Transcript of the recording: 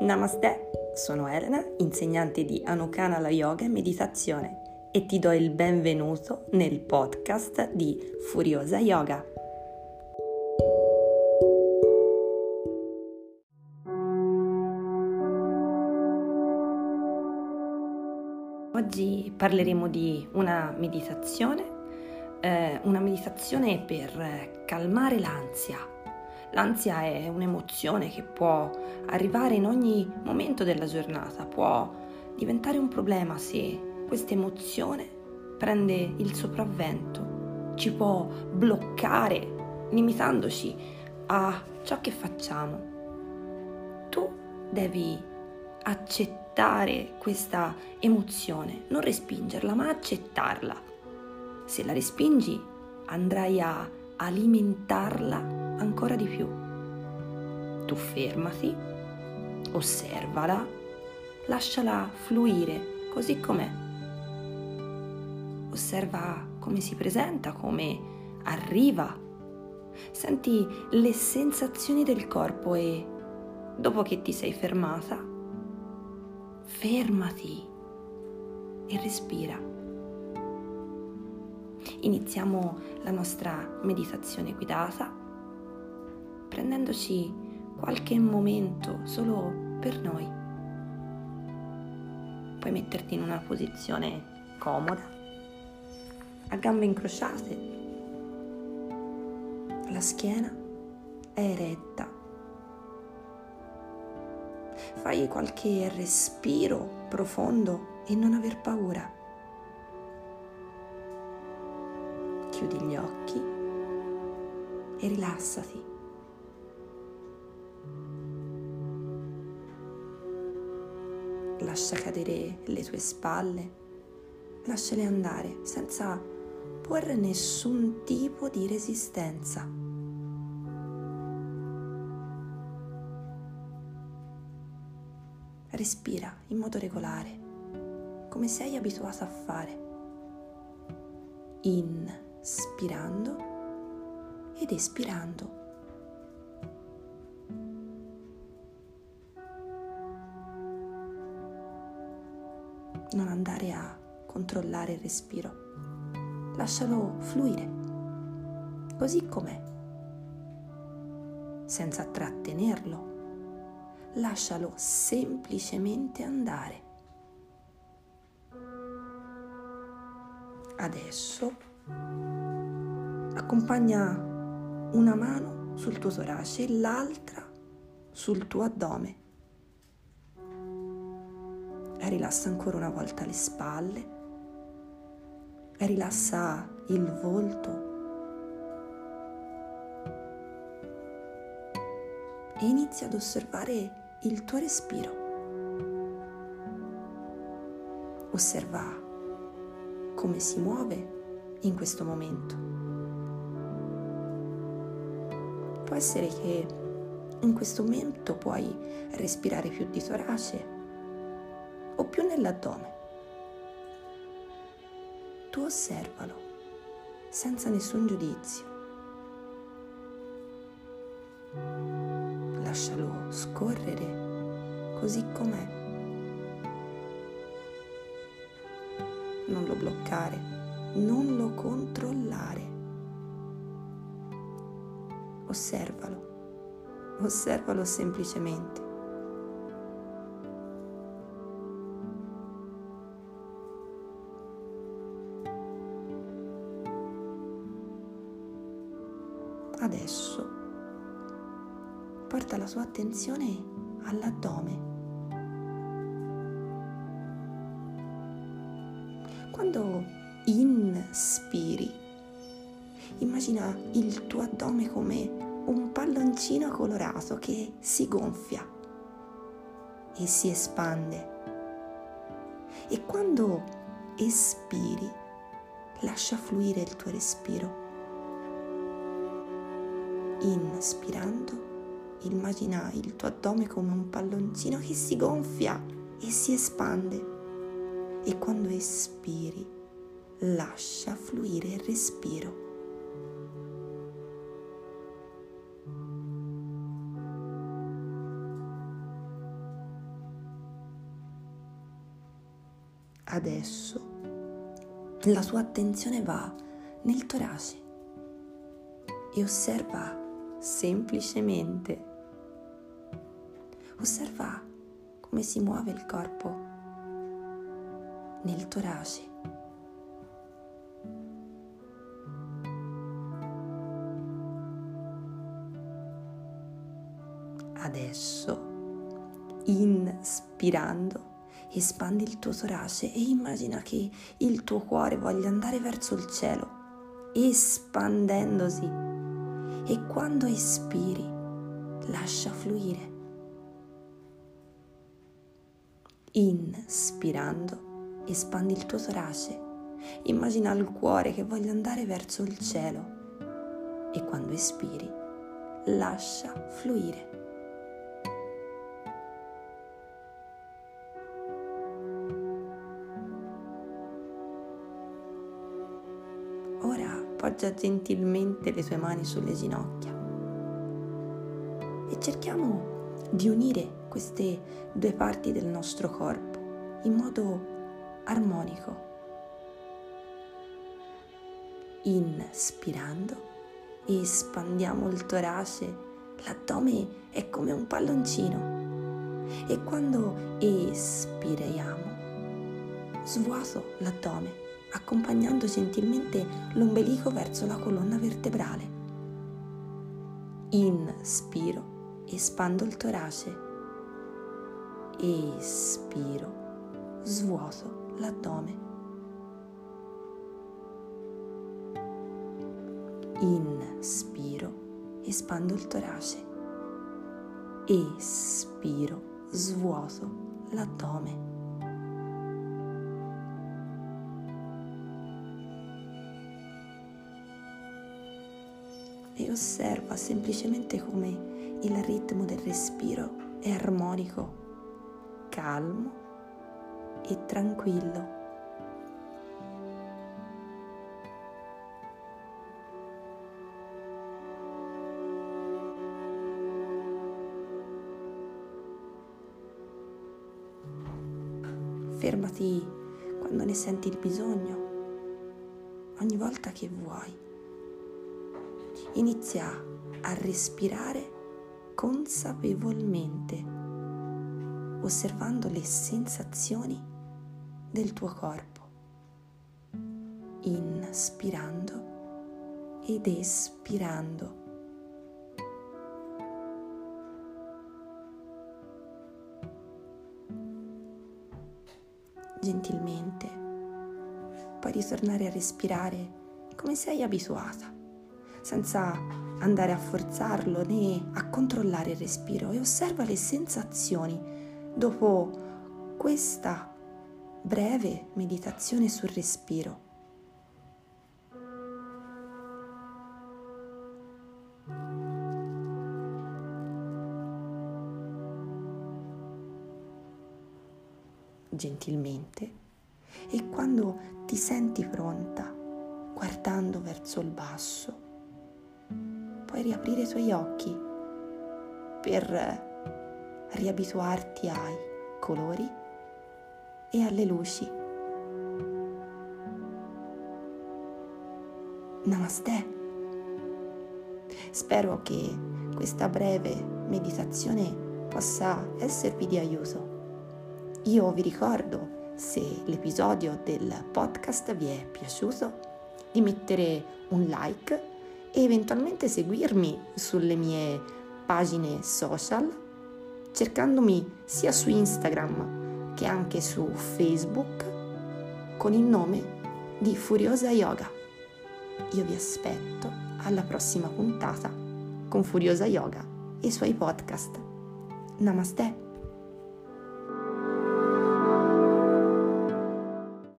Namaste, sono Elena, insegnante di Anukanala Yoga e Meditazione e ti do il benvenuto nel podcast di Furiosa Yoga. Oggi parleremo di una meditazione, eh, una meditazione per calmare l'ansia L'ansia è un'emozione che può arrivare in ogni momento della giornata, può diventare un problema se questa emozione prende il sopravvento, ci può bloccare limitandoci a ciò che facciamo. Tu devi accettare questa emozione, non respingerla, ma accettarla. Se la respingi andrai a alimentarla ancora di più. Tu fermati, osservala, lasciala fluire così com'è. Osserva come si presenta, come arriva. Senti le sensazioni del corpo e dopo che ti sei fermata, fermati e respira. Iniziamo la nostra meditazione guidata prendendoci qualche momento solo per noi. Puoi metterti in una posizione comoda, a gambe incrociate, la schiena è eretta. Fai qualche respiro profondo e non aver paura. Chiudi gli occhi e rilassati. Lascia cadere le tue spalle, lasciale andare senza porre nessun tipo di resistenza. Respira in modo regolare, come sei abituato a fare, inspirando ed espirando. Non andare a controllare il respiro. Lascialo fluire, così com'è, senza trattenerlo. Lascialo semplicemente andare. Adesso accompagna una mano sul tuo torace e l'altra sul tuo addome rilassa ancora una volta le spalle, rilassa il volto e inizia ad osservare il tuo respiro. Osserva come si muove in questo momento. Può essere che in questo momento puoi respirare più di torace o più nell'addome. Tu osservalo senza nessun giudizio. Lascialo scorrere così com'è. Non lo bloccare, non lo controllare. Osservalo, osservalo semplicemente. Adesso porta la sua attenzione all'addome. Quando inspiri, immagina il tuo addome come un palloncino colorato che si gonfia e si espande. E quando espiri, lascia fluire il tuo respiro Inspirando, immagina il tuo addome come un palloncino che si gonfia e si espande. E quando espiri, lascia fluire il respiro. Adesso la tua attenzione va nel torace e osserva semplicemente, osserva come si muove il corpo nel torace. Adesso, inspirando, espandi il tuo torace e immagina che il tuo cuore voglia andare verso il cielo, espandendosi. E quando espiri, lascia fluire. Inspirando, espandi il tuo torace. Immagina il cuore che voglia andare verso il cielo. E quando espiri, lascia fluire. Ora poggia gentilmente le tue mani sulle ginocchia. E cerchiamo di unire queste due parti del nostro corpo in modo armonico. Inspirando, espandiamo il torace, l'addome è come un palloncino. E quando espiriamo, svuoto l'addome accompagnando gentilmente l'ombelico verso la colonna vertebrale. Inspiro, espando il torace. Espiro, svuoto l'addome. Inspiro, espando il torace. Espiro, svuoto l'addome. E osserva semplicemente come il ritmo del respiro è armonico, calmo e tranquillo. Fermati quando ne senti il bisogno, ogni volta che vuoi inizia a respirare consapevolmente, osservando le sensazioni del tuo corpo, inspirando ed espirando. Gentilmente puoi ritornare a respirare come sei abituata senza andare a forzarlo né a controllare il respiro e osserva le sensazioni dopo questa breve meditazione sul respiro. gentilmente e quando ti senti pronta, guardando verso il basso, puoi riaprire i tuoi occhi per riabituarti ai colori e alle luci. Namaste. Spero che questa breve meditazione possa esservi di aiuto. Io vi ricordo, se l'episodio del podcast vi è piaciuto, di mettere un like e eventualmente seguirmi sulle mie pagine social cercandomi sia su Instagram che anche su Facebook con il nome di Furiosa Yoga. Io vi aspetto alla prossima puntata con Furiosa Yoga e i suoi podcast. Namaste!